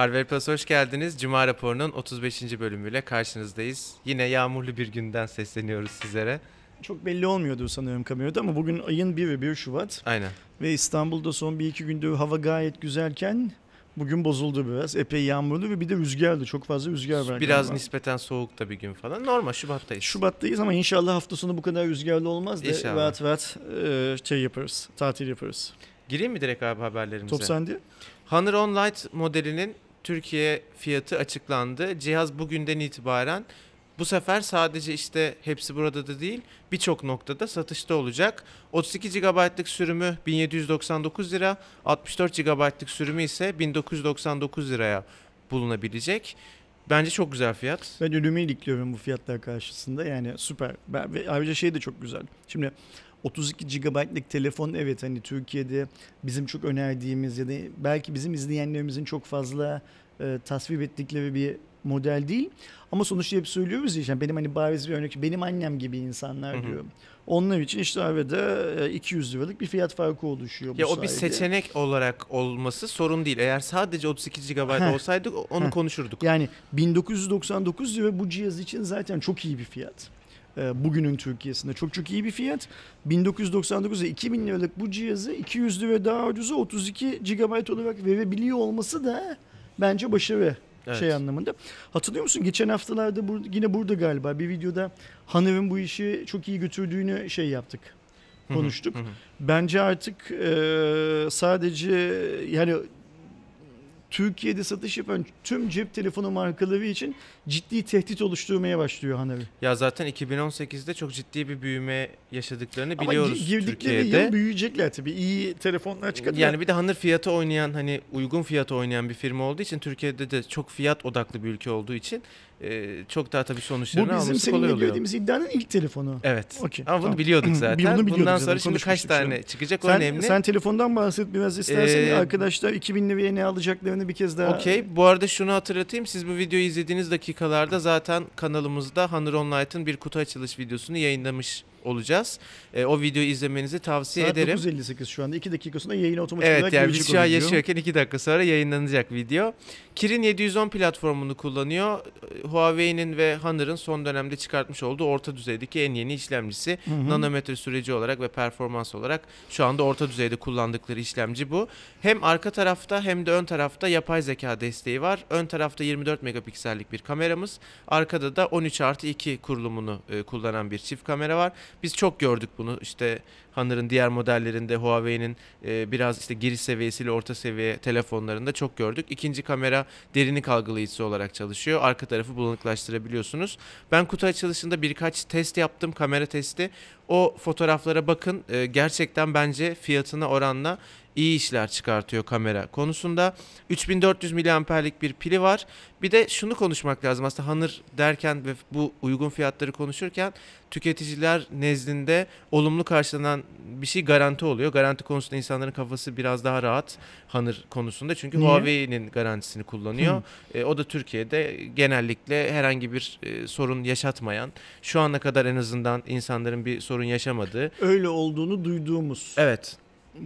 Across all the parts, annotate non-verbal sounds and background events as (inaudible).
Harvard Plus hoş geldiniz. Cuma raporunun 35. bölümüyle karşınızdayız. Yine yağmurlu bir günden sesleniyoruz sizlere. Çok belli olmuyordu sanıyorum kamerada ama bugün ayın 1'i 1 Şubat Aynen. ve İstanbul'da son bir iki gündür hava gayet güzelken bugün bozuldu biraz. Epey yağmurlu ve bir de rüzgardı. Çok fazla rüzgar var. Biraz galiba. nispeten soğuk da bir gün falan. Normal Şubat'tayız. Şubat'tayız ama inşallah hafta sonu bu kadar rüzgarlı olmaz da İnşallah. rahat rahat e, şey yaparız. Tatil yaparız. Gireyim mi direkt abi haberlerimize? Top sende. Honor On Lite modelinin Türkiye fiyatı açıklandı. Cihaz bugünden itibaren bu sefer sadece işte hepsi burada da değil birçok noktada satışta olacak. 32 GB'lık sürümü 1799 lira, 64 GB'lık sürümü ise 1999 liraya bulunabilecek. Bence çok güzel fiyat. Ben ölümü ilikliyorum bu fiyatlar karşısında. Yani süper. Ben, ayrıca şey de çok güzel. Şimdi 32 GB'lık telefon evet hani Türkiye'de bizim çok önerdiğimiz ya da belki bizim izleyenlerimizin çok fazla e, tasvip ettikleri bir model değil. Ama sonuçta hep söylüyoruz ya benim hani bariz bir örnek benim annem gibi insanlar Hı hı. diyor. Onlar için işte arada e, 200 liralık bir fiyat farkı oluşuyor bu Ya o bir sayede. seçenek olarak olması sorun değil. Eğer sadece 32 GB Heh. olsaydı onu Heh. konuşurduk. Yani 1999 lira bu cihaz için zaten çok iyi bir fiyat. Ee, Bugünün Türkiye'sinde çok çok iyi bir fiyat. 1999'a 2000 liralık bu cihazı 200 lira daha ucuza 32 GB olarak verebiliyor olması da bence başarı Evet. şey anlamında. Hatırlıyor musun? Geçen haftalarda bur- yine burada galiba bir videoda Hanır'ın bu işi çok iyi götürdüğünü şey yaptık. Hı hı, konuştuk. hı hı. Bence artık e, sadece yani Türkiye'de satış yapan tüm cep telefonu markaları için ciddi tehdit oluşturmaya başlıyor Hanabi. Ya zaten 2018'de çok ciddi bir büyüme yaşadıklarını Ama biliyoruz gi- girdikleri Türkiye'de. yıl büyüyecekler tabii. İyi telefonlar çıkartıyor. Yani bir de Hanır fiyatı oynayan hani uygun fiyatı oynayan bir firma olduğu için Türkiye'de de çok fiyat odaklı bir ülke olduğu için e, çok daha tabii bu sonuçlarını bizim alması kolay seninle oluyor. girdiğimiz iddianın ilk telefonu. Evet. Okey, Ama bunu tamam. biliyorduk zaten. bunu biliyorduk Bundan zaten, sonra şimdi kaç tane canım. çıkacak o Sen, önemli. sen telefondan bahset biraz istersen. Ee, Arkadaşlar 2000 liraya ne alacaklarını bir kez daha... Okey. Bu arada şunu hatırlatayım. Siz bu videoyu izlediğiniz dakikalarda zaten kanalımızda Hanır Onlight'ın bir kutu açılış videosunu yayınlamış olacağız. E, o videoyu izlemenizi tavsiye Saat ederim. 9.58 şu anda. 2 dakika sonra yayın otomatik Evet olarak yani biz şu an yaşıyorken 2 dakika sonra yayınlanacak video. Kirin 710 platformunu kullanıyor. Huawei'nin ve Honor'ın son dönemde çıkartmış olduğu orta düzeydeki en yeni işlemcisi. Hı hı. Nanometre süreci olarak ve performans olarak şu anda orta düzeyde kullandıkları işlemci bu. Hem arka tarafta hem de ön tarafta yapay zeka desteği var. Ön tarafta 24 megapiksellik bir kameramız. Arkada da 13 artı 2 kurulumunu e, kullanan bir çift kamera var. Biz çok gördük bunu. İşte Honor'ın diğer modellerinde Huawei'nin e, biraz işte giriş seviyesiyle orta seviye telefonlarında çok gördük. İkinci kamera derinlik algılayıcısı olarak çalışıyor. Arka tarafı bulanıklaştırabiliyorsunuz. Ben kutu açılışında birkaç test yaptım, kamera testi. O fotoğraflara bakın. E, gerçekten bence fiyatına oranla iyi işler çıkartıyor kamera konusunda. 3400 miliamperlik bir pili var. Bir de şunu konuşmak lazım aslında Honor derken ve bu uygun fiyatları konuşurken tüketiciler nezdinde olumlu karşılanan bir şey garanti oluyor. Garanti konusunda insanların kafası biraz daha rahat Honor konusunda. Çünkü Niye? Huawei'nin garantisini kullanıyor. E, o da Türkiye'de genellikle herhangi bir e, sorun yaşatmayan, şu ana kadar en azından insanların bir sorun yaşamadığı. Öyle olduğunu duyduğumuz. Evet.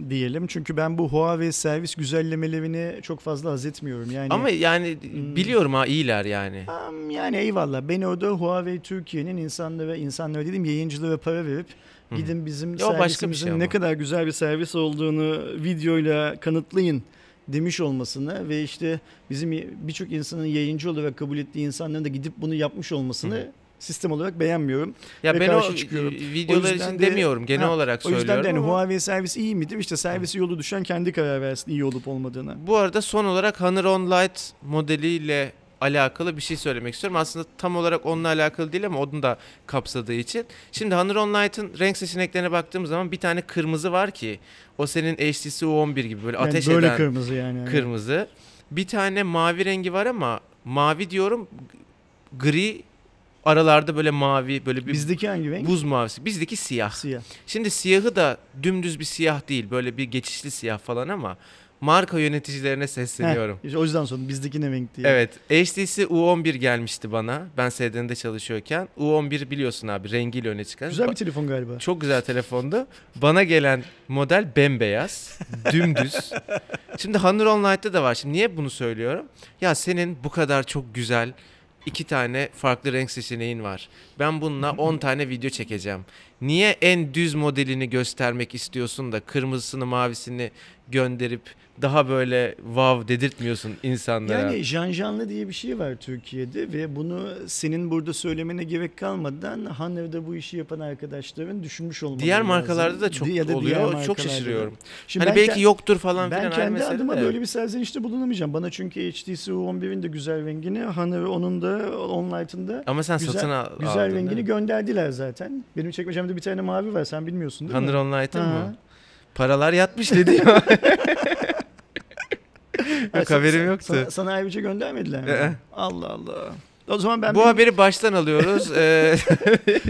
diyelim. Çünkü ben bu Huawei servis güzellemelerini çok fazla haz etmiyorum. Yani Ama yani Hmm. biliyorum ha iyiler yani. Am, yani eyvallah. Ben orada Huawei Türkiye'nin insanlara, insanlara dedim yayıncılara para verip. Gidin bizim o bir servisimizin şey ama. ne kadar güzel bir servis olduğunu videoyla kanıtlayın demiş olmasını ve işte bizim birçok insanın yayıncı olarak kabul ettiği insanların da gidip bunu yapmış olmasını Hı. sistem olarak beğenmiyorum. Ya ve ben o çıkıyorum. videolar O için de- demiyorum genel Ha, olarak O söylüyorum. yüzden de hani ama- Huawei servis iyi midir? İşte servisi yolu düşen kendi karar versin iyi olup olmadığına. Bu arada son olarak Honor On Lite modeliyle alakalı bir şey söylemek istiyorum. Aslında tam olarak onunla alakalı değil ama onu da kapsadığı için. Şimdi Honor On Lite'ın renk seçeneklerine baktığımız zaman bir tane kırmızı var ki o senin HTC U11 gibi böyle Yani ateş böyle eden kırmızı yani. kırmızı. Bir tane mavi rengi var ama mavi diyorum gri aralarda böyle mavi böyle bir Bizdeki hangi renk? buz mavisi. Bizdeki siyah. Siyah. Şimdi siyahı da dümdüz bir siyah değil. Böyle bir geçişli siyah falan ama marka yöneticilerine sesleniyorum. Heh, işte o yüzden sonra bizdeki ne renk diye. Evet. HTC U11 gelmişti bana. Ben SDN'de çalışıyorken. U11 biliyorsun abi rengiyle öne çıkan. Güzel bir telefon galiba. Çok güzel telefondu. Bana gelen model bembeyaz, (laughs) dümdüz. Şimdi Honor Online'da da var. Şimdi niye bunu söylüyorum? Ya senin bu kadar çok güzel iki tane farklı renk seçeneğin var. Ben bununla 10 tane video çekeceğim. Niye en düz modelini göstermek istiyorsun da kırmızısını mavisini gönderip daha böyle wow dedirtmiyorsun insanlara? Yani janjanlı diye bir şey var Türkiye'de ve bunu senin burada söylemene gerek kalmadan Hanover'da bu işi yapan arkadaşların düşünmüş olmaları diğer lazım. markalarda da çok Ya da oluyor. Çok da. şaşırıyorum. Şimdi hani ben belki ke- yoktur falan ben filan ayrı kendi mesele adıma de. böyle bir serzenişte bulunamayacağım. Bana çünkü HTC U11'in de güzel rengini, Hanover onun da Onlight'ın da Ama sen güzel- satın al, güzel değil rengini mi? gönderdiler zaten. Benim çekmecemde bir tane mavi var sen bilmiyorsun değil Honor mi? Online'ın Ha. mı? Paralar yatmış ne diyor? (laughs) Ha, Yok haberim yoktu. Sana, sana ayrıca göndermediler mi? Allah Allah. O zaman ben Bu benim, haberi baştan alıyoruz. (laughs) Ee,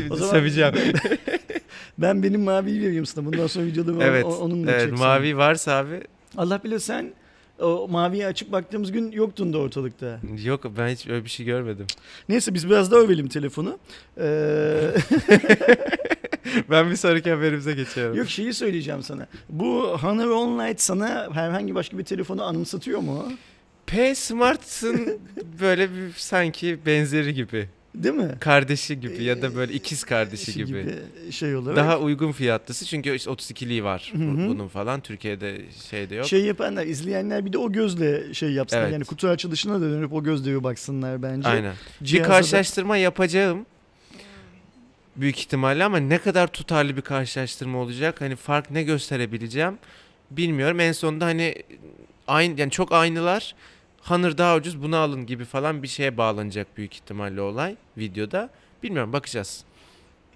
O zaman- Söveceğim. (laughs) ben benim maviyi vereyim sana. Bundan sonra videoda evet. onunla evet çeksin. mavi varsa abi. Allah bilir sen o maviyi açıp baktığımız gün yoktun da ortalıkta. Yok ben hiç öyle bir şey görmedim. Neyse biz biraz daha övelim telefonu. Ee, (laughs) ben bir sonraki haberimize geçiyorum. yok şeyi söyleyeceğim sana. Bu Honor Online sana herhangi başka bir telefonu anımsatıyor mu? P Smart'ın böyle bir sanki benzeri gibi. Değil mi? Kardeşi gibi ya da böyle ikiz kardeşi Şey gibi. şey olarak. Daha uygun fiyatlısı çünkü işte 32'liği var bu- Hı hı. bunun falan. Türkiye'de şeyde yok. Şey yapanlar, izleyenler bir de o gözle şey yapsınlar. Evet. Yani kutu açılışına da dönüp o gözle bir baksınlar bence. Aynen. Bir Cihaza da- karşılaştırma yapacağım. Büyük ihtimalle ama ne kadar tutarlı bir karşılaştırma olacak? Hani fark ne gösterebileceğim? Bilmiyorum. En sonunda hani aynı yani çok aynılar. Honor daha ucuz bunu alın gibi falan bir şeye bağlanacak büyük ihtimalle olay videoda. Bilmiyorum bakacağız.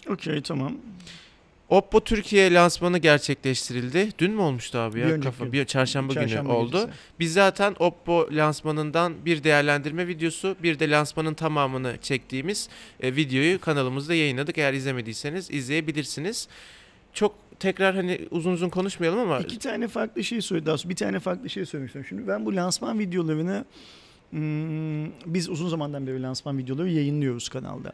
Okey tamam. Oppo Türkiye lansmanı gerçekleştirildi. Dün mü olmuştu abi ya? Bir önceki Kafa gün. bir çarşamba, Çarşamba günü oldu. gecesi. Biz zaten Oppo lansmanından bir değerlendirme videosu, bir de lansmanın tamamını çektiğimiz e, videoyu kanalımızda yayınladık. Eğer izlemediyseniz izleyebilirsiniz. Çok tekrar hani uzun uzun konuşmayalım ama İki tane farklı şey söyledi. Sonra bir tane farklı şey söylemek istiyorum. Şimdi ben bu lansman videolarını hmm, biz uzun zamandan beri lansman videoları yayınlıyoruz kanalda.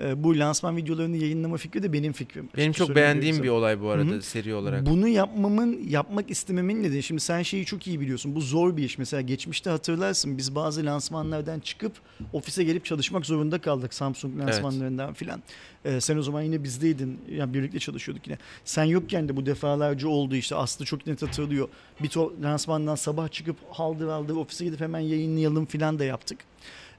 Ee, bu lansman videolarını yayınlama fikri de benim fikrim. benim Açık çok beğendiğim bir olay bu arada Hı hı. seri olarak. Bunu yapmamın, yapmak istememin nedeni şimdi sen şeyi çok iyi biliyorsun. Bu zor bir iş. Mesela geçmişte hatırlarsın biz bazı lansmanlardan çıkıp ofise gelip çalışmak zorunda kaldık Samsung lansmanlarından filan. Ee, sen o zaman yine bizdeydin. Yani birlikte çalışıyorduk yine. Sen yokken de bu defalarca oldu işte. Aslı çok net hatırlıyor. Bir to- lansmandan sabah çıkıp haldır haldır ofise gidip hemen yayınlayalım filan da yaptık.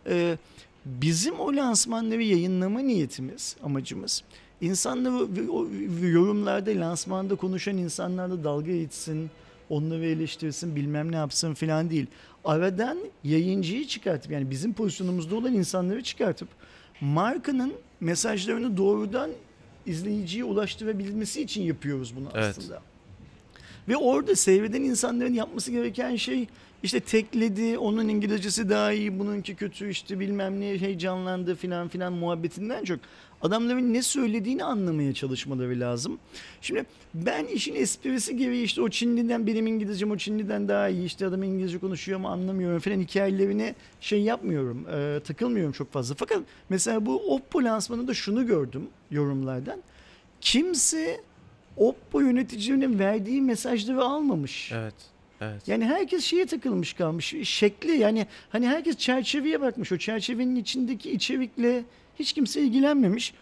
Ee, bizim o lansmanları yayınlama niyetimiz, amacımız insanları o yorumlarda, lansmanda konuşan insanlarla dalga geçsin, onları eleştirsin, bilmem ne yapsın falan değil. Aradan yayıncıyı çıkartıp yani bizim pozisyonumuzda olan insanları çıkartıp markanın mesajlarını doğrudan izleyiciye ulaştırabilmesi için yapıyoruz bunu Evet. aslında. Ve orada seyreden insanların yapması gereken şey işte tekledi, onun İngilizcesi daha iyi, bununki kötü işte bilmem ne heyecanlandı filan filan muhabbetinden çok adamların ne söylediğini anlamaya çalışmaları lazım. Şimdi ben işin esprisi gereği işte o Çinliden benim İngilizcem o Çinliden daha iyi işte adam İngilizce konuşuyor ama anlamıyorum falan hikayelerine şey yapmıyorum, e, takılmıyorum çok fazla. Fakat mesela bu Oppo lansmanında şunu gördüm yorumlardan. Kimse Oppo yöneticilerinin verdiği mesajları almamış. Evet. Evet. Yani herkes şeye takılmış kalmış. Şekli yani hani herkes çerçeveye bakmış. O çerçevenin içindeki içerikle hiç kimse ilgilenmemiş.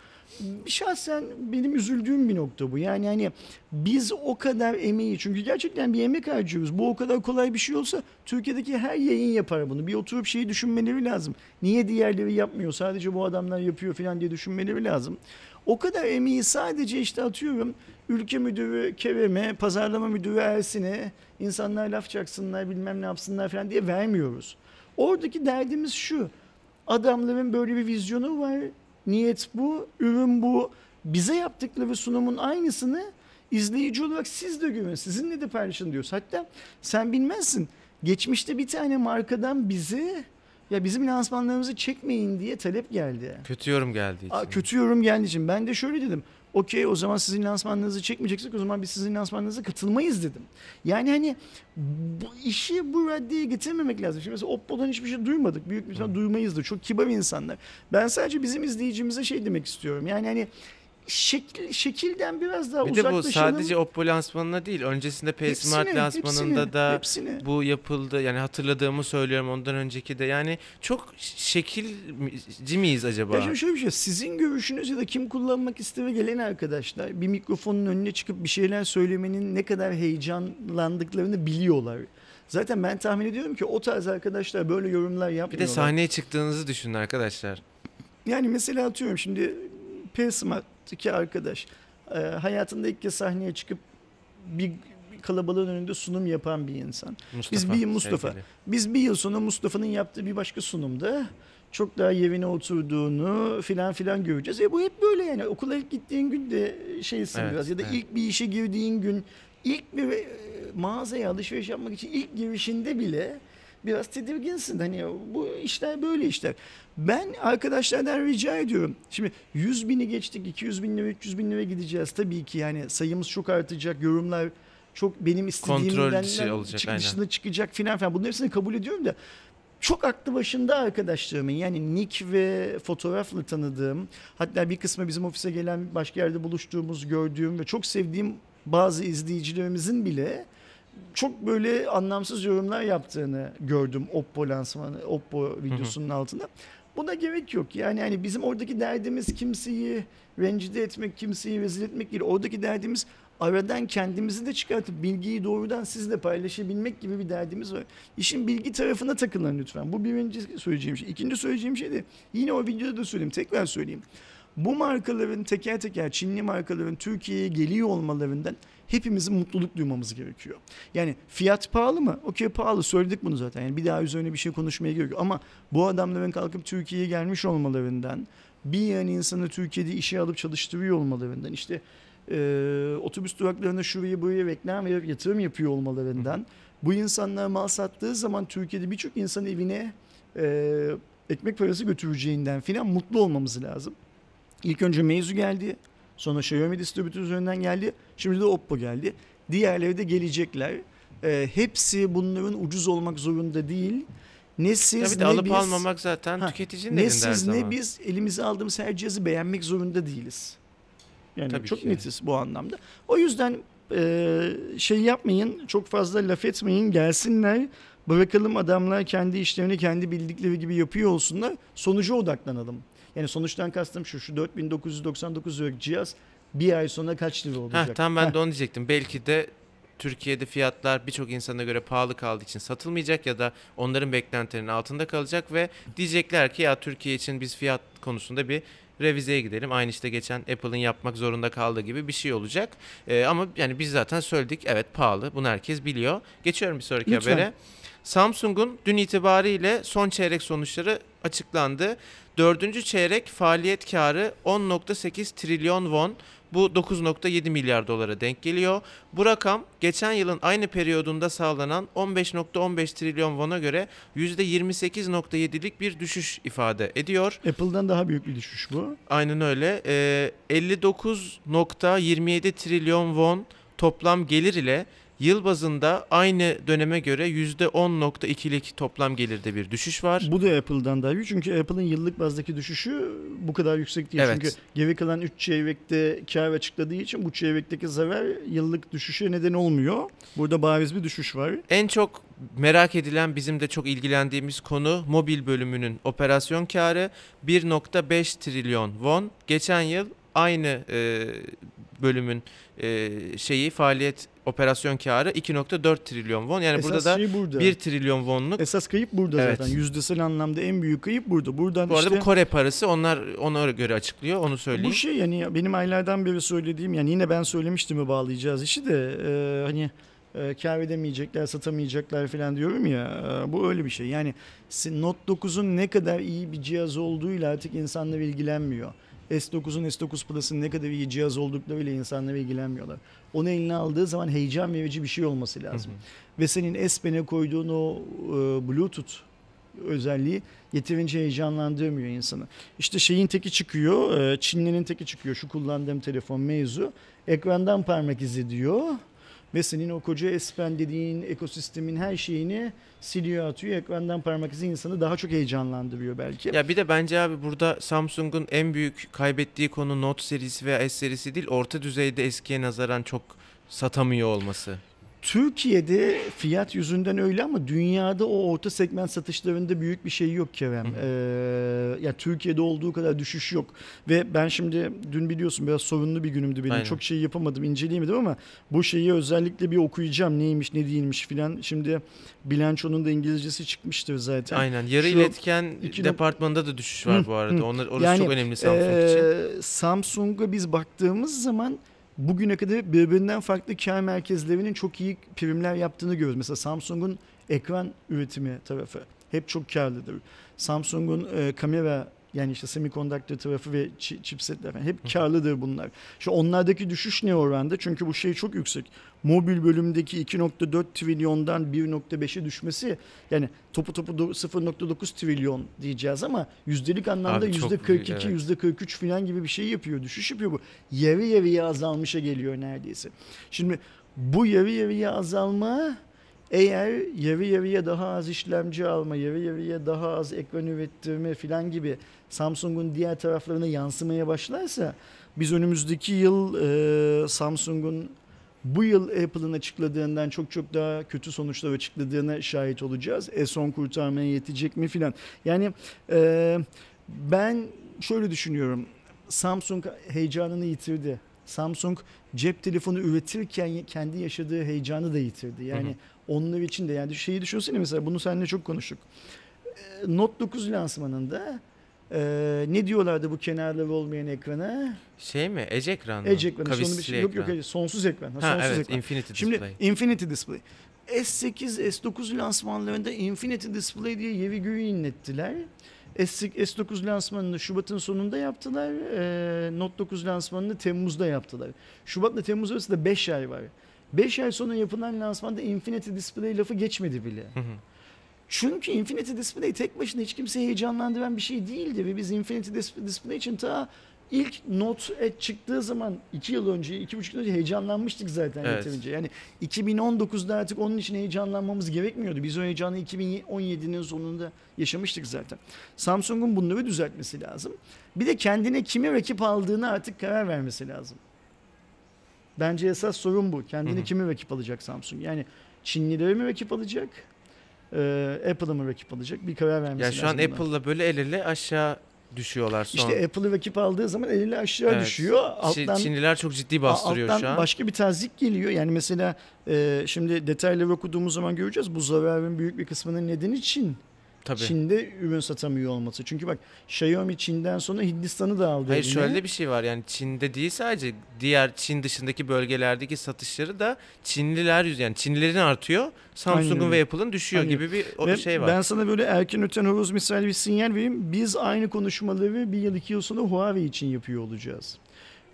Şahsen benim üzüldüğüm bir nokta bu. Yani hani biz o kadar emeği çünkü gerçekten bir emek harcıyoruz. Bu o kadar kolay bir şey olsa Türkiye'deki her yayın yapar bunu. Bir oturup şeyi düşünmeleri lazım. Niye diğerleri yapmıyor? Sadece bu adamlar yapıyor falan diye düşünmeleri lazım. O kadar emeği sadece işte atıyorum ülke müdürü Kerem'e, pazarlama müdürü Ersin'e, insanlar laf çaksınlar bilmem ne yapsınlar falan diye vermiyoruz. Oradaki derdimiz şu. Adamların böyle bir vizyonu var. Niyet bu, ürün bu. Bize yaptıkları sunumun aynısını izleyici olarak siz de görün. Sizinle de paylaşın diyoruz. Hatta sen bilmezsin. Geçmişte bir tane markadan bize Ya bizim lansmanlarımızı çekmeyin diye talep geldi. Kötü yorum geldiği için. Aa, kötü yorum geldiği için ben de şöyle dedim. Okey o zaman sizin lansmanlarınızı çekmeyeceksek o zaman biz sizin lansmanlarınıza katılmayız dedim. Yani hani bu işi bu raddeye getirmemek lazım. Şimdi mesela Oppo'dan hiçbir şey duymadık. Büyük bir ihtimal duymayız da. Çok kibar insanlar. Ben sadece bizim izleyicimize şey demek istiyorum. Yani hani şekil, şekilden biraz daha Bir de bu uzaklaşalım. sadece Oppo lansmanına değil. Öncesinde P Smart Hepsine, lansmanında hepsine, da hepsine. bu yapıldı. Yani hatırladığımı söylüyorum ondan önceki de. Yani çok şekilci miyiz acaba? Ya şimdi şöyle bir şey, sizin görüşünüz ya da kim kullanmak isteme gelen arkadaşlar bir mikrofonun önüne çıkıp bir şeyler söylemenin ne kadar heyecanlandıklarını biliyorlar. Zaten ben tahmin ediyorum ki o tarz arkadaşlar böyle yorumlar Bir yapmıyorlar. de sahneye çıktığınızı düşünün arkadaşlar. Yani mesela atıyorum şimdi P Smart'taki arkadaş e, hayatında ilk kez sahneye çıkıp bir kalabalığın önünde sunum yapan bir insan. Mustafa. bir Mustafa. sevgili. Biz bir yıl sonra Mustafa'nın yaptığı bir başka sunumda çok daha yerine oturduğunu filan filan göreceğiz. E bu hep böyle yani okula ilk gittiğin gün de şeysin Evet, biraz ya da evet. ilk bir işe girdiğin gün ilk bir e, mağazaya alışveriş yapmak için ilk girişinde bile biraz tedirginsin. Hani bu işler böyle işler. Ben arkadaşlardan rica ediyorum. Şimdi 100 bini geçtik 200 bin lira 300 bin lira gideceğiz. Tabii ki yani sayımız çok artacak. Yorumlar çok benim istediğimden olacak, çık- dışına çıkacak filan filan. Bunların hepsini kabul ediyorum da çok aklı başında arkadaşlarımın yani Nick ve fotoğrafla tanıdığım hatta bir kısmı bizim ofise gelen başka yerde buluştuğumuz gördüğüm ve çok sevdiğim bazı izleyicilerimizin bile çok böyle anlamsız yorumlar yaptığını gördüm Oppo lansmanı, Oppo videosunun altında. Buna gerek yok. Yani hani bizim oradaki derdimiz kimseyi rencide etmek, kimseyi rezil etmek değil. Oradaki derdimiz aradan kendimizi de çıkartıp bilgiyi doğrudan sizle paylaşabilmek gibi bir derdimiz var. İşin bilgi tarafına takılın lütfen. Bu birinci söyleyeceğim şey. İkinci söyleyeceğim şey de yine o videoda da söyleyeyim. Tekrar söyleyeyim. Bu markaların teker teker Çinli markaların Türkiye'ye geliyor olmalarından hepimizin mutluluk duymamız gerekiyor. Yani fiyat pahalı mı? Okey pahalı söyledik bunu zaten. Yani bir daha üzerine bir şey konuşmaya gerek yok. Ama bu adamların kalkıp Türkiye'ye gelmiş olmalarından bir yani insanı Türkiye'de işe alıp çalıştırıyor olmalarından işte e, otobüs duraklarına şuraya buraya reklam verip yatırım yapıyor olmalarından bu insanlar mal sattığı zaman Türkiye'de birçok insan evine e, ekmek parası götüreceğinden filan mutlu olmamız lazım. İlk önce Meizu geldi. Sonra Xiaomi distribütör üzerinden geldi. Şimdi de Oppo geldi. Diğerleri de gelecekler. E, hepsi bunların ucuz olmak zorunda değil. Ne siz Ya bir de ne alıp biz, almamak zaten Ha, tüketicinin ne elinde her siz zaman. ne biz elimize aldığımız her cihazı beğenmek zorunda değiliz. Yani Tabii çok ki. netiz bu anlamda. O yüzden e, şey yapmayın, çok fazla laf etmeyin, gelsinler. Bırakalım adamlar kendi işlerini kendi bildikleri gibi yapıyor olsunlar. Sonuca odaklanalım. Yani sonuçtan kastım şu, şu 4999 liralık cihaz bir ay sonra kaç lira olacak? Heh, tam ben Heh. de onu diyecektim. Belki de Türkiye'de fiyatlar birçok insana göre pahalı kaldığı için satılmayacak ya da onların beklentilerinin altında kalacak ve diyecekler ki ya Türkiye için biz fiyat konusunda bir revizeye gidelim. Aynı işte geçen Apple'ın yapmak zorunda kaldığı gibi bir şey olacak. Ee, ama yani biz zaten söyledik evet pahalı. Bunu herkes biliyor. Geçiyorum bir sonraki Lütfen. habere. Samsung'un dün itibariyle son çeyrek sonuçları açıklandı. Dördüncü çeyrek faaliyet karı 10.8 trilyon won. Bu 9.7 milyar dolara denk geliyor. Bu rakam geçen yılın aynı periyodunda sağlanan 15.15 trilyon won'a göre %28.7'lik bir düşüş ifade ediyor. Apple'dan daha büyük bir düşüş bu. Aynen öyle. Ee, 59.27 trilyon won toplam gelir ile yıl bazında aynı döneme göre %10.2'lik toplam gelirde bir düşüş var. Bu da Apple'dan daha büyük. Çünkü Apple'ın yıllık bazdaki düşüşü bu kadar yüksek değil. Evet. Çünkü geri kalan 3 çeyrekte kar açıkladığı için bu çeyrekteki zarar yıllık düşüşe neden olmuyor. Burada bariz bir düşüş var. En çok merak edilen bizim de çok ilgilendiğimiz konu mobil bölümünün operasyon karı 1.5 trilyon won. Geçen yıl aynı e, bölümün e, şeyi faaliyet operasyon karı 2.4 trilyon won. Yani Esas burada da şey burada. 1 trilyon wonluk. Esas kayıp burada Evet. zaten. Yüzdesel anlamda en büyük kayıp burada. Buradan Bu arada işte bu Kore parası onlar ona göre açıklıyor onu söyleyeyim. bu şey yani benim aylardan beri söylediğim yani yine ben söylemiştim mi bağlayacağız işi de e, hani e, kar edemeyecekler, satamayacaklar falan diyorum ya. e, bu öyle bir şey. Yani Note 9'un ne kadar iyi bir cihaz olduğuyla artık insanlar ilgilenmiyor. S9'un S9 Plus'ın ne kadar iyi cihaz olduklarıyla insanlar ilgilenmiyorlar. Onu eline aldığı zaman heyecan verici bir şey olması lazım. Ve senin S Pen'e koyduğun o e, Bluetooth özelliği yeterince heyecanlandırmıyor insanı. İşte şeyin teki çıkıyor, e, Çinli'nin teki çıkıyor şu kullandığım telefon mevzu. Ekrandan parmak izi diyor ve senin o koca S Pen dediğin ekosistemin her şeyini siliyor atıyor. Ekrandan parmak izi insanı daha çok heyecanlandırıyor belki. Ya bir de bence abi burada Samsung'un en büyük kaybettiği konu Note serisi veya S serisi değil, orta düzeyde eskiye nazaran çok satamıyor olması. Türkiye'de fiyat yüzünden öyle ama dünyada o orta segment satışlarında büyük bir şey yok Kerem. Ee, ya Türkiye'de olduğu kadar düşüş yok. Ve ben şimdi dün biliyorsun biraz sorunlu bir günümdü benim. Aynen. Çok şey yapamadım, inceleyemedim ama bu şeyi özellikle bir okuyacağım. Neymiş, ne değilmiş filan. Şimdi bilançonun da İngilizcesi çıkmıştır zaten. Aynen. Yarı Şu iletken iki- departmanında da düşüş var Hı, bu arada. hı. Onlar orası Yani, çok önemli Samsung için. Ee, Samsung'a biz baktığımız zaman bugüne kadar birbirinden farklı kar merkezlerinin çok iyi primler yaptığını görüyoruz. Mesela Samsung'un ekran üretimi tarafı hep çok karlıdır. Samsung'un e, kamera yani işte semiconductor tarafı ve chipsetler hep karlıdır bunlar. Şu onlardaki düşüş ne oranda? Çünkü bu şey çok yüksek. Mobil bölümdeki 2.4 trilyondan 1.5'e düşmesi yani topu topu do- 0.9 trilyon diyeceğiz ama yüzdelik anlamda Abi çok yüzde büyük, 42, evet. yüzde 43 falan gibi bir şey yapıyor. Düşüş yapıyor bu. Yarı yarıya azalmışa geliyor neredeyse. Şimdi bu yarı yarıya azalma eğer yarı yarıya daha az işlemci alma, yarı yarıya daha az ekran ürettirme falan gibi Samsung'un diğer taraflarına yansımaya başlarsa biz önümüzdeki yıl e, Samsung'un bu yıl Apple'ın açıkladığından çok çok daha kötü sonuçlar açıkladığına şahit olacağız. S10 kurtarmaya yetecek mi filan. Yani e, ben şöyle düşünüyorum. Samsung heyecanını yitirdi. Samsung cep telefonu üretirken kendi yaşadığı heyecanı da yitirdi. Yani Hı hı. Onlar için de yani şeyi düşünsene mesela bunu seninle çok konuştuk. E, Note 9 lansmanında e, ne diyorlardı bu kenarları olmayan ekrana? Şey mi? Edge ekran mı? Edge ekranı. Sonu bir Kavisli şey yok yok ekran. hayır, sonsuz ekran. Ha, Ha sonsuz evet, ekran. Infinity Şimdi Display. Infinity Display. S8, S9 lansmanlarında Infinity Display diye yeri göğü inlettiler. S, S9 lansmanını Şubat'ın sonunda yaptılar. Ee, Note 9 lansmanını Temmuz'da yaptılar. Şubat'la Temmuz arasında 5 ay var. 5 ay sonra yapılan lansmanda Infinity Display lafı geçmedi bile. Hı hı. Çünkü Infinity Display tek başına hiç kimseyi heyecanlandıran bir şey değildi ve biz Infinity Dis- Display için ta ilk Note Edge çıktığı zaman iki yıl önce, iki buçuk yıl önce heyecanlanmıştık zaten Evet. yeterince. Yani 2019'da artık onun için heyecanlanmamız gerekmiyordu. Biz o heyecanı 2017'nin sonunda yaşamıştık zaten. Samsung'un bunları düzeltmesi lazım. Bir de kendine kimi rakip aldığını artık karar vermesi lazım. Bence esas sorun bu. Kendine Hı hı. kimi rakip alacak Samsung? Yani Çinlileri mi rakip alacak? Ee, Apple'ı mı rakip alacak? Bir karar vermesi Ya lazım. şu an buna. Apple'la böyle el ele aşağı düşüyorlar son. İşte Apple'ı rakip aldığı zaman eliyle aşağı Evet. düşüyor. Alttan Çinliler çok ciddi bastırıyor alttan şu an. başka bir tazik geliyor. Yani mesela e, şimdi detayları okuduğumuz zaman göreceğiz. Bu zararın büyük bir kısmının nedeni Çin. Tabii. Çin'de ürün satamıyor olması. Çünkü bak Xiaomi Çin'den sonra Hindistan'ı da aldı Hayır eline. şöyle bir şey var yani Çin'de değil sadece diğer Çin dışındaki bölgelerdeki satışları da Çinliler yüz yani Çinlilerin artıyor Samsung'un ve. Apple'ın düşüyor Aynen. gibi bir o Ve şey var. Ben sana böyle erken öten horoz misali bir sinyal vereyim. Biz aynı konuşmaları bir yıl iki yıl sonra Huawei için yapıyor olacağız.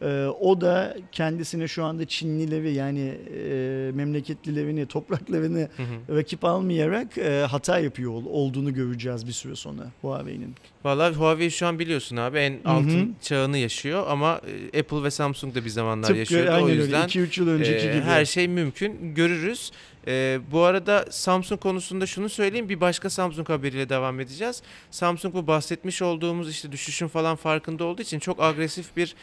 Ee, o da kendisine şu anda Çinlileri yani e, memleketlilerini, topraklarını Hı hı. rakip almayarak e, hata yapıyor ol- olduğunu göreceğiz bir süre sonra Huawei'nin. Vallahi Huawei şu an biliyorsun abi en hı. altın çağını yaşıyor ama e, Apple ve Samsung da bir zamanlar Tıpkı yaşıyordu. aynen O yüzden 2-3 yıl önceki e, gibi. her şey mümkün görürüz. E, bu arada Samsung konusunda şunu söyleyeyim bir başka Samsung haberiyle devam edeceğiz. Samsung bu bahsetmiş olduğumuz işte düşüşün falan farkında olduğu için çok agresif bir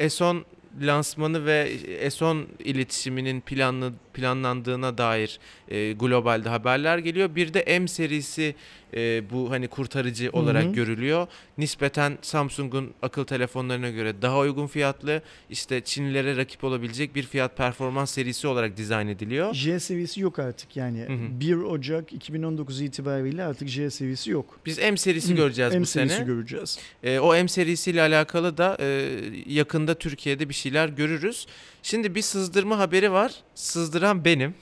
S10 lansmanı ve S10 iletişiminin planlı planlandığına dair e, globalde haberler geliyor. Bir de M serisi e, bu hani kurtarıcı olarak hı. görülüyor. Nispeten Samsung'un akıl telefonlarına göre daha uygun fiyatlı işte Çinlilere rakip olabilecek bir fiyat performans serisi olarak dizayn ediliyor. J seviyesi yok artık yani. Hı hı. 1 Ocak 2019 itibariyle artık J seviyesi yok. Biz M serisi Hı, göreceğiz M bu serisi sene. göreceğiz. E, o M serisiyle alakalı da e, yakında Türkiye'de bir şeyler görürüz. Şimdi bir sızdırma haberi var. Sızdıran benim.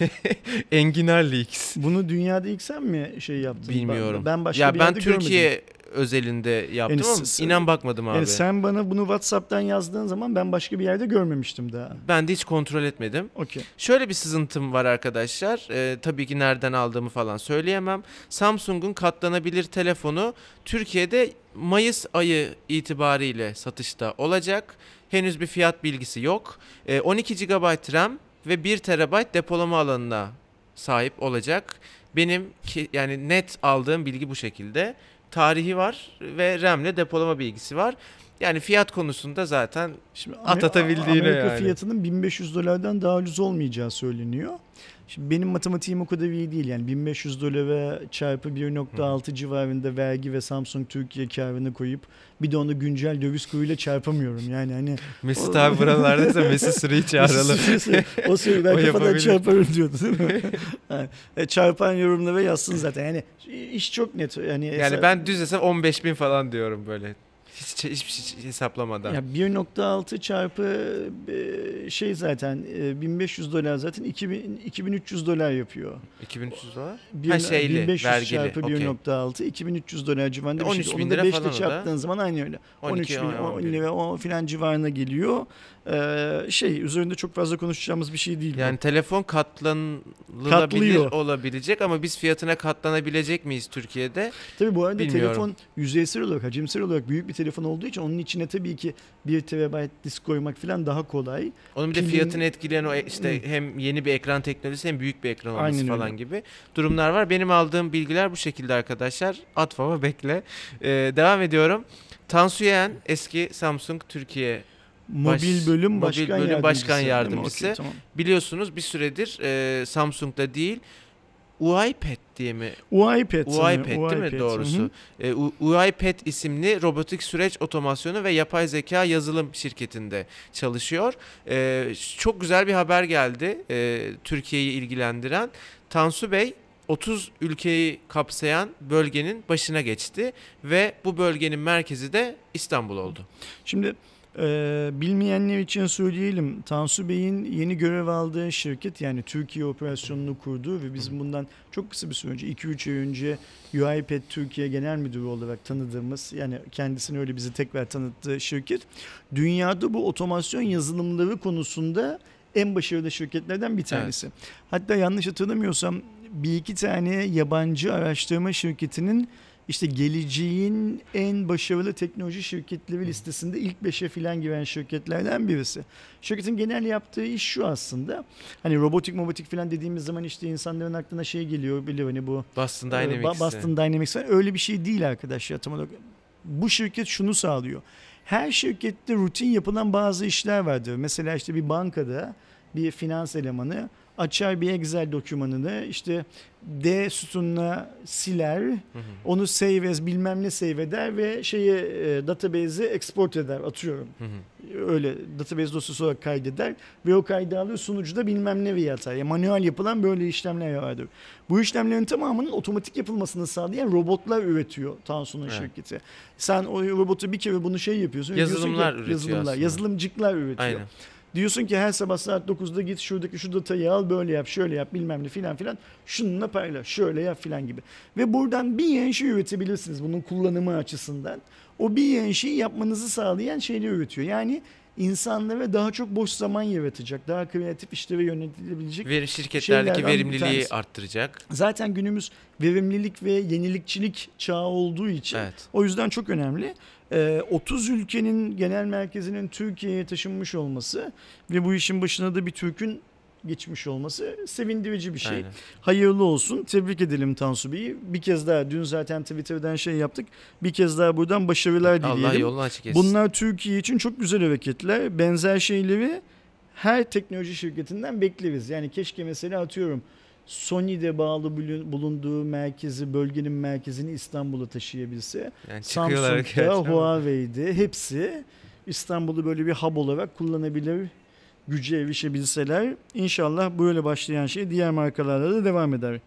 (laughs) Enginar Leaks. Bunu dünyada ilk sen mi şey yaptın? Bilmiyorum. Ben başka ya bir ben Türkiye görmedim. özelinde yaptım Yani ama inan bakmadım abi. Yani sen bana bunu WhatsApp'tan yazdığın zaman ben başka bir yerde görmemiştim daha. Ben de hiç kontrol etmedim. Okey. Şöyle bir sızıntım var arkadaşlar. Ee, tabii ki nereden aldığımı falan söyleyemem. Samsung'un katlanabilir telefonu Türkiye'de Mayıs ayı itibariyle satışta olacak. Henüz bir fiyat bilgisi yok. Ee, 12 GB RAM ve 1 TB depolama alanına sahip olacak. Benim ki, yani net aldığım bilgi bu şekilde. Tarihi var ve RAM'le depolama bilgisi var. Yani fiyat konusunda zaten Şimdi At Amer- atabildiğine Amerika yani. fiyatının 1500 dolardan daha ucuz olmayacağı söyleniyor. Şimdi benim matematiğim o kadar iyi değil. Yani 1500 dolara çarpı 1.6 civarında vergi ve Samsung Türkiye karını koyup bir de onu güncel döviz kuruyla çarpamıyorum. Yani hani (laughs) Mesut O- abi buralardaysa (laughs) Mesut Sırı'yı çağıralım. o soruyu ben O kafadan yapabilir. çarparım diyordu değil mi? (laughs) Yani, e, çarpan yorumlara yazsın zaten. Yani iş çok net. Yani, Yani ben düz hesap 15 bin falan diyorum böyle. Hiç, hiçbir şey hesaplamadan. Ya 1.6 çarpı e, şey zaten e, 1500 dolar zaten 2000, 2300 dolar yapıyor. 2300 dolar. Bir, Ha, şeyli, 1500 vergili, çarpı okey. 1.6 2300 dolar civarında bir 13 şey. Onu da lira 5 falan ile o da. çarptığın zaman aynı öyle. 13 bin 10 11. lira o filan civarına geliyor. Ee, şey üzerinde çok fazla konuşacağımız bir şey değil. bu. Yani telefon katlanılabilir Katlıyor. olabilecek ama biz fiyatına katlanabilecek miyiz Türkiye'de? Tabii bu arada Bilmiyorum. telefon yüzeysel olarak, hacimsel olarak büyük bir telefon olduğu için onun içine tabii ki 1 TB disk koymak falan daha kolay. Onun bir de Pilin- fiyatını etkileyen o e- işte hem yeni bir ekran teknolojisi hem büyük bir ekran olması Aynen falan öyle. gibi durumlar var. Benim aldığım bilgiler bu şekilde arkadaşlar. At fava bekle. Ee, devam ediyorum. Tansu Yeğen eski Samsung Türkiye Mobil bölüm mobil başkan bölüm yardımcısı. başkan mi? yardımcısı. Okey, tamam. biliyorsunuz bir süredir e, Samsung'da değil UiPath diye mi? UiPath. UiPath değil mi UiPath. doğrusu? Hı hı. E, UiPath isimli robotik süreç otomasyonu ve yapay zeka yazılım şirketinde çalışıyor. E, çok güzel bir haber geldi e, Türkiye'yi ilgilendiren. Tansu Bey 30 ülkeyi kapsayan bölgenin başına geçti ve bu bölgenin merkezi de İstanbul oldu. Şimdi e, bilmeyenler için söyleyelim. Tansu Bey'in yeni görev aldığı şirket yani Türkiye operasyonunu kurduğu ve bizim bundan çok kısa bir süre önce 2-3 ay önce UiPath Türkiye Genel Müdürü olarak tanıdığımız yani kendisini öyle bizi tekrar tanıttığı şirket dünyada bu otomasyon yazılımları konusunda en başarılı şirketlerden bir tanesi. Hatta yanlış hatırlamıyorsam bir iki tane yabancı araştırma şirketinin işte geleceğin en başarılı teknoloji şirketleri listesinde ilk beşe filan giren şirketlerden birisi. Şirketin genel yaptığı iş şu aslında. Hani robotik mobotik filan dediğimiz zaman işte insanların aklına şey geliyor biliyor hani bu Boston Dynamics'te. Ba- Boston Dynamics falan. öyle bir şey değil arkadaşlar tam olarak. Bu şirket şunu sağlıyor. Her şirkette rutin yapılan bazı işler vardır. Mesela işte bir bankada bir finans elemanı açar bir Excel dokümanını işte D sütununa siler, Hı hı. onu save as bilmem ne save eder ve şeye e, database'e export eder atıyorum. Hı hı. Öyle database dosyası olarak kaydeder ve o kaydı alır sunucuda bilmem ne bir atar. Yani manuel yapılan böyle işlemler vardır. Bu işlemlerin tamamının otomatik yapılmasını sağlayan robotlar üretiyor Tansu'nun Evet. şirketi. Sen o robotu bir kere bunu şey yapıyorsun. diyorsun ki- Yazılımlar üretiyor yazılımlar, aslında. yazılımcıklar üretiyor. Aynen. Diyorsun ki her sabah saat 9'da git şuradaki şu datayı al böyle yap şöyle yap bilmem ne filan filan şununla paylaş şöyle yap filan gibi. Ve buradan bir yeni şey üretebilirsiniz bunun kullanımı açısından. O bir yeni şeyi yapmanızı sağlayan şeyleri üretiyor. Yani insanlara daha çok boş zaman yaratacak, daha kreatif işlere yönetilebilecek. Veri şirketlerdeki verimliliği arttıracak. Zaten günümüz verimlilik ve yenilikçilik çağı olduğu için Evet. o yüzden çok önemli. Ee, 30 ülkenin genel merkezinin Türkiye'ye taşınmış olması ve bu işin başına da bir Türk'ün geçmiş olması sevindirici bir şey. Aynen. Hayırlı olsun. Tebrik edelim Tansu Bey'i. Bir kez daha dün zaten Twitter'dan şey yaptık. Bir kez daha buradan başarılar dileyelim. Allah yolunu açık etsin. Bunlar Türkiye için çok güzel hareketler. Benzer şeyleri her teknoloji şirketinden bekleriz. Yani keşke mesela atıyorum Sony'de bağlı bulun- bulunduğu merkezi, bölgenin merkezini İstanbul'a taşıyabilse. yani Samsung'da. (laughs) Huawei'de hepsi İstanbul'u böyle bir hub olarak kullanabilir güce erişebilseler. İnşallah böyle başlayan şey diğer markalarla da devam eder.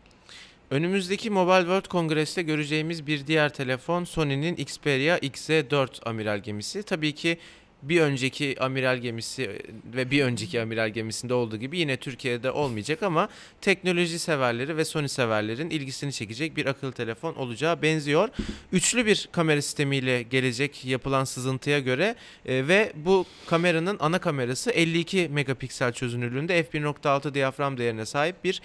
Önümüzdeki Mobile World Congress'te göreceğimiz bir diğer telefon Sony'nin Xperia XZ4 amiral gemisi. Tabii ki bir önceki amiral gemisi ve bir önceki amiral gemisinde olduğu gibi yine Türkiye'de olmayacak ama teknoloji severleri ve Sony severlerin ilgisini çekecek bir akıllı telefon olacağı benziyor. Üçlü bir kamera sistemiyle gelecek yapılan sızıntıya göre e, ve bu kameranın ana kamerası 52 megapiksel çözünürlüğünde f1.6 diyafram değerine sahip bir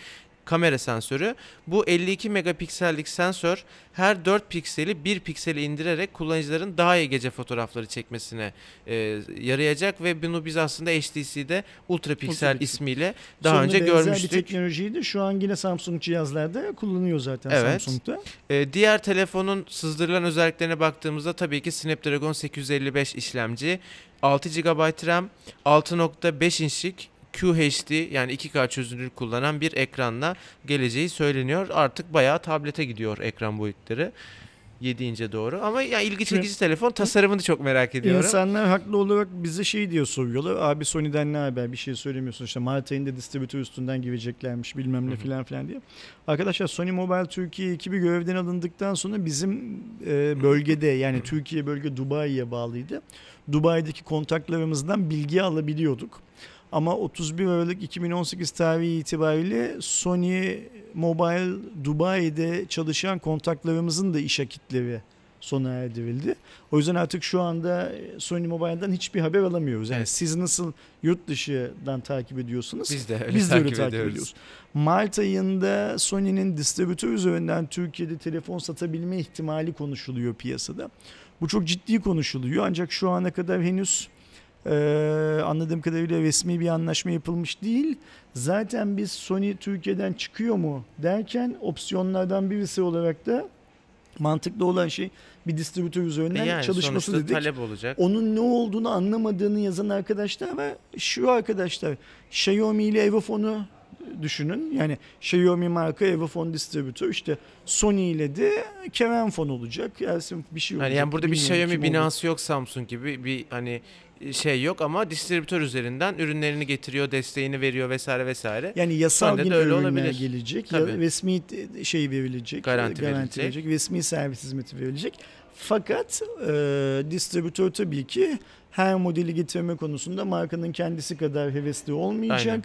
kamera sensörü. Bu 52 megapiksellik sensör her 4 pikseli 1 pikseli indirerek kullanıcıların daha iyi gece fotoğrafları çekmesine e, yarayacak ve bunu biz aslında HTC'de ultra piksel ismiyle daha Sonra önce benzer bir görmüştük. teknolojiyi de şu an yine Samsung cihazlarda kullanıyor zaten Evet. Samsung'da. Ee, diğer telefonun sızdırılan özelliklerine baktığımızda tabii ki Snapdragon 855 işlemci, 6 GB RAM, 6.5 inçlik QHD yani 2K çözünürlük kullanan bir ekranla geleceği söyleniyor. Artık bayağı tablete gidiyor ekran boyutları. 7 ince doğru. Ama ya ilgi Şimdi- çekici telefon. Tasarımını çok merak ediyorum. İnsanlar haklı olarak bize şey diye soruyorlar. Abi Sony'den ne haber? Bir şey söylemiyorsun. İşte Mart ayında distribütör üstünden gireceklermiş bilmem ne filan filan diye. Arkadaşlar Sony Mobile Türkiye ekibi görevden alındıktan sonra bizim e, bölgede yani Türkiye bölge Dubai'ye bağlıydı. Dubai'deki kontaklarımızdan bilgi alabiliyorduk. Ama 31 Aralık 2018 tarihi itibariyle Sony Mobile Dubai'de çalışan kontaklarımızın da iş akitleri sona erdirildi. O yüzden artık şu anda Sony Mobile'dan hiçbir haber alamıyoruz. Yani Evet. siz nasıl yurt dışından takip ediyorsunuz? Biz de öyle Biz de öyle takip takip ediyoruz. ediyoruz. Mart ayında Sony'nin distribütör üzerinden Türkiye'de telefon satabilme ihtimali konuşuluyor piyasada. Bu çok ciddi konuşuluyor ancak şu ana kadar henüz e, anladığım kadarıyla resmi bir anlaşma yapılmış değil. Zaten biz Sony Türkiye'den çıkıyor mu derken opsiyonlardan birisi olarak da mantıklı olan şey bir distribütör üzerinden E yani çalışması dedik. talep olacak. Onun ne olduğunu anlamadığını yazan arkadaşlar var. Şu arkadaşlar Xiaomi ile Evofon'u düşünün. Yani Xiaomi marka Evofon distribütör işte Sony ile de Kerenfon olacak. Gelsin bir şey olacak. Yani, yani burada bir Xiaomi binası yok Samsung gibi bir hani şey yok ama distribütör üzerinden ürünlerini getiriyor, desteğini veriyor vesaire vesaire. Yani yasal yine öyle ürünler olabilir. gelecek. Ya, resmi t- şey verilecek. Garanti garanti verilecek. Resmi servis hizmeti verilecek. Fakat e, distribütör tabii ki her modeli getirme konusunda markanın kendisi kadar hevesli olmayacak. Aynen.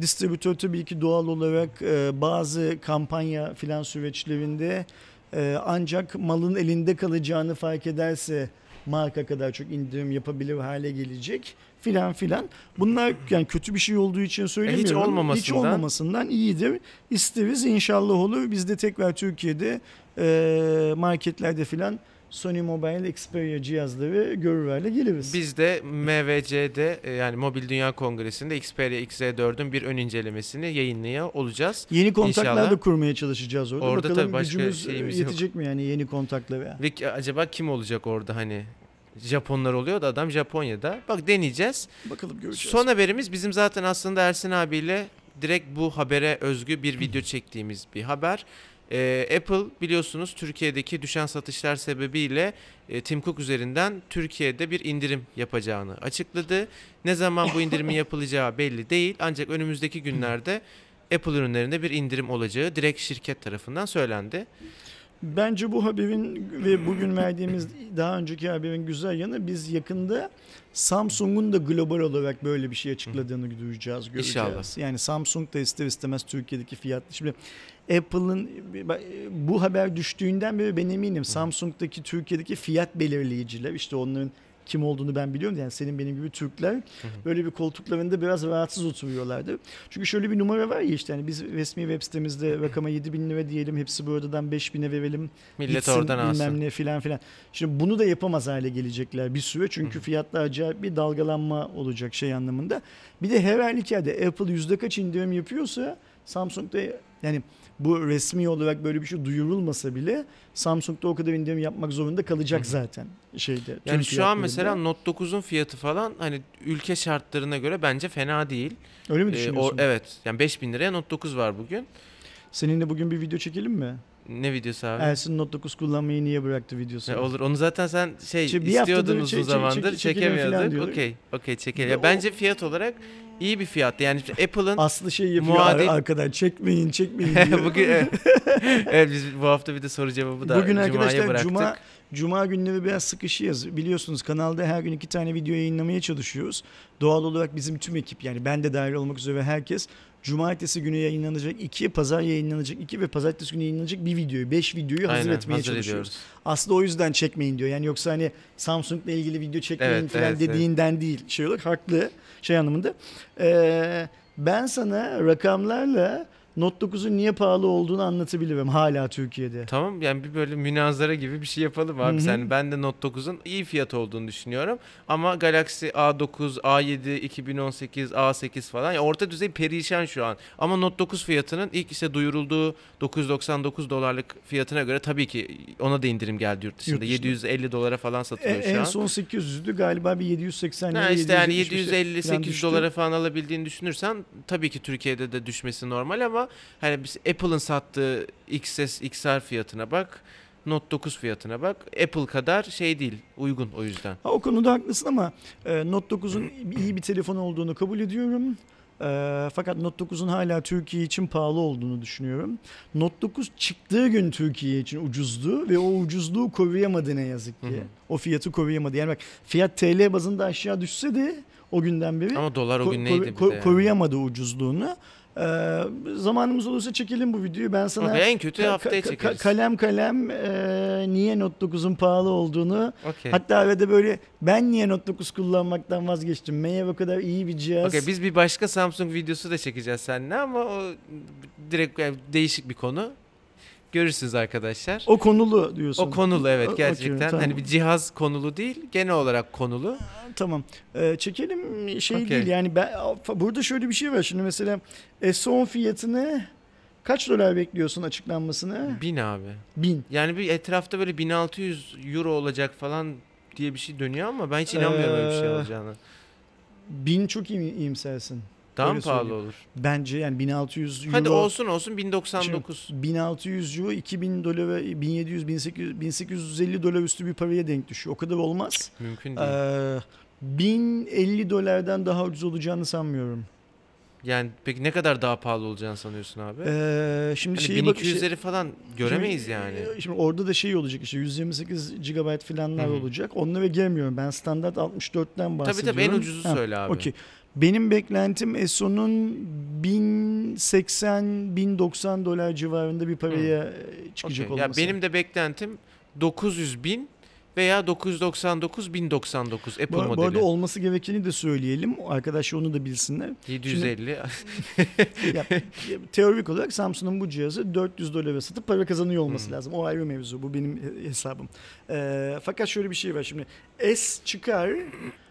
Distribütör tabii ki doğal olarak e, bazı kampanya filan süreçlerinde e, ancak malın elinde kalacağını fark ederse marka kadar çok indirim yapabilir hale gelecek filan filan. Bunlar yani kötü bir şey olduğu için söylemiyorum. Hiç olmamasından- olmamasından iyidir. İsteriz inşallah olur. Biz de tekrar Türkiye'de e, marketlerde filan Sony Mobile Xperia cihazları görür hale geliriz. Biz de MVC'de e, yani Mobil Dünya Kongresi'nde Xperia XZ4'ün bir ön incelemesini yayınlıyor olacağız. Yeni kontaklar İnşallah. da kurmaya çalışacağız orada. Orada Bakalım tabii başka gücümüz şeyimiz yok. yetecek mi yani yeni kontaklara? Ve ki- acaba kim olacak orada hani? Japonlar oluyor da adam Japonya'da. Bak deneyeceğiz. Bakalım göreceğiz. Son haberimiz bizim zaten aslında Ersin abiyle direkt bu habere özgü bir video çektiğimiz bir haber. Ee, Apple biliyorsunuz Türkiye'deki düşen satışlar sebebiyle e, Tim Cook üzerinden Türkiye'de bir indirim yapacağını açıkladı. Ne zaman bu indirimin (laughs) yapılacağı belli değil ancak önümüzdeki günlerde Apple ürünlerinde bir indirim olacağı direkt şirket tarafından söylendi. Bence bu haberin ve bugün verdiğimiz (clears throat) daha önceki haberin güzel yanı biz yakında Samsung'un da global olarak böyle bir şey açıkladığını duyacağız, göreceğiz. İnşallah. Yani Samsung da ister istemez Türkiye'deki fiyat. Şimdi Apple'ın bu haber düştüğünden beri ben eminim Samsung'daki Türkiye'deki fiyat belirleyiciler işte onların kim olduğunu ben biliyorum. Yani senin benim gibi Türkler böyle bir koltuklarında biraz rahatsız oturuyorlardı. Çünkü şöyle bir numara var ya işte hani biz resmi web sitemizde rakama 7 bin lira diyelim hepsi buradan 5 bine verelim. Millet gitsin, oradan bilmem alsın. ne filan filan. Şimdi bunu da yapamaz hale gelecekler bir süre. Çünkü fiyatta acayip bir dalgalanma olacak şey anlamında. Bir de her halükarda Apple yüzde kaç indirim yapıyorsa Samsung'da yani bu resmi olarak böyle bir şey duyurulmasa bile Samsung'da o kadar indirim yapmak zorunda kalacak zaten şeyde. Yani şu an mesela Note 9'un fiyatı falan hani ülke şartlarına göre bence fena değil. öyle mi Ee, düşünüyorsun? o, evet yani 5000 liraya Note 9 var bugün. Seninle bugün bir video çekelim mi? Ne videosu abi? Ersin Note 9 kullanmayı niye bıraktı videosu. Ya olur. Onu zaten sen şey İşte istiyordun uzun çek- çek- zamandır çek- falan çekemiyorduk. Okey. Okey çekelim. Ya bence fiyat olarak iyi bir fiyat. Yani işte Apple'ın Aslı şey yapıyor Muadil- ar- arkadan çekmeyin çekmeyin (laughs) diyor. bugün evet. (laughs) evet biz bu hafta bir de soru cevabı da Bugün arkadaşlar bıraktık. Cuma Cuma günleri biraz sıkışıyoruz. Biliyorsunuz kanalda her gün iki tane video yayınlamaya çalışıyoruz. Doğal olarak bizim tüm ekip yani ben de dahil olmak üzere herkes Cumartesi günü yayınlanacak iki, pazar yayınlanacak iki ve pazartesi günü yayınlanacak bir videoyu, beş videoyu hazır Aynen, etmeye hazır çalışıyoruz. ediyoruz. Aslında o yüzden çekmeyin diyor. Yani yoksa hani Samsung'la ilgili video çekmeyin Evet, falan evet, dediğinden değil. Şey olarak haklı şey anlamında. Ee, ben sana rakamlarla Note 9'un niye pahalı olduğunu anlatabilirim hala Türkiye'de. Tamam yani bir böyle münazara gibi bir şey yapalım abi. Hı hı. Sen ben de Note 9'un iyi fiyat olduğunu düşünüyorum. Ama Galaxy A9, A7, 2018, A8 falan ya orta düzey perişan şu an. Ama Note 9 fiyatının ilk işte duyurulduğu 999 dolarlık fiyatına göre tabii ki ona da indirim geldi yurt dışında. Yurt dışında. 750 dolara falan En, satılıyor şu en an. son 800'dü galiba bir 780 Ha işte yani 750 falan 750-800 düştü. dolara falan alabildiğini düşünürsen tabii ki Türkiye'de de düşmesi normal ama hani biz Apple'ın sattığı XS, XR fiyatına bak. Note 9 fiyatına bak. Apple kadar şey değil. Uygun o yüzden. Ha, o konuda haklısın ama e, Note 9'un iyi bir telefon olduğunu kabul ediyorum. E, fakat Note 9'un hala Türkiye için pahalı olduğunu düşünüyorum. Note 9 çıktığı gün Türkiye için ucuzdu ve o ucuzluğu koruyamadı ne yazık ki. Hı hı. O fiyatı koruyamadı. Yani bak fiyat TL bazında aşağı düşse de o günden beri Ama dolar o gün neydi ko- de yani. koruyamadı ucuzluğunu. E, zamanımız olursa çekelim bu videoyu. Ben sana en kötü haftaya çekeriz. kalem kalem e, niye Note 9'un pahalı olduğunu Okey. Hatta arada böyle ben niye Note 9 kullanmaktan vazgeçtim? Meğer o kadar iyi bir cihaz. Okey, biz bir başka Samsung videosu da çekeceğiz seninle ama o direkt yani değişik bir konu. Görürsünüz arkadaşlar. O konulu diyorsun. O konulu evet gerçekten. tamam. Hani bir cihaz konulu değil, genel olarak konulu. Tamam. Ee, çekelim şey Okey. değil yani ben burada şöyle bir şey var şimdi mesela S10 fiyatını kaç dolar bekliyorsun açıklanmasını? Bin abi. Bin. Yani bir etrafta böyle 1600 euro olacak falan diye bir şey dönüyor ama ben hiç inanmıyorum öyle bir şey Ee, olacağına. Bin çok iyi iyimsersin. Daha mı pahalı söyleyeyim. olur? Bence yani 1600 euro. Hadi olsun olsun 1099. 1600 euro 2000 dolar ve 1700 1800 1850 dolar üstü bir paraya denk düşüyor. O kadar olmaz. Mümkün değil. Ee, 1050 dolardan daha ucuz olacağını sanmıyorum. yani peki ne kadar daha pahalı olacağını sanıyorsun abi? Ee, şimdi hani şeyi bak- 1200'leri falan göremeyiz şimdi, yani. e, Şimdi orada da şey olacak işte 128 GB falanlar Hı hı. olacak. Onlara gelmiyorum. Ben standart 64'ten Tabii bahsediyorum. tabii en ucuzu Ha, söyle abi. Okey. Benim beklentim ESO'nun 1080-1090 dolar civarında bir paraya e, çıkacak Okey. Ya olması. benim de beklentim 900 bin veya 999 1099 Apple bu, bu modeli. arada olması gerekeni de söyleyelim. Arkadaşlar onu da bilsinler. 750. ya, teorik olarak Samsung'un bu cihazı 400 dolara satıp para kazanıyor olması Hmm. lazım. O ayrı mevzu. Bu benim he- hesabım. Ee, fakat şöyle bir şey var şimdi. S çıkar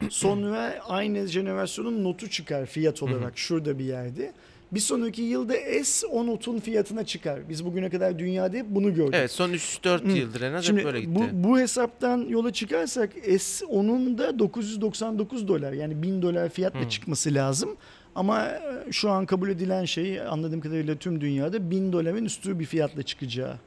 sonra aynı jenerasyonun Note'u çıkar fiyat olarak şurada bir yerde. Bir sonraki yılda S o Note'un fiyatına çıkar. Biz bugüne kadar dünyada hep bunu gördük. evet son 3-4 Hı. yıldır en az Şimdi hep böyle gitti. bu, bu hesaptan yola çıkarsak S10'un da 999 dolar yani 1000 dolar fiyatla Hı. çıkması lazım. Ama e, şu an kabul edilen şey anladığım kadarıyla tüm dünyada 1000 doların üstü bir fiyatla çıkacağı.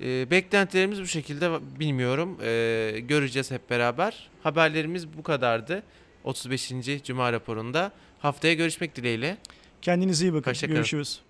Ee, beklentilerimiz bu şekilde bilmiyorum. Ee, göreceğiz hep beraber. Haberlerimiz bu kadardı. 35. Cuma raporunda. Haftaya görüşmek dileğiyle. Kendinize iyi bakın. Hoşça kalın. Görüşürüz.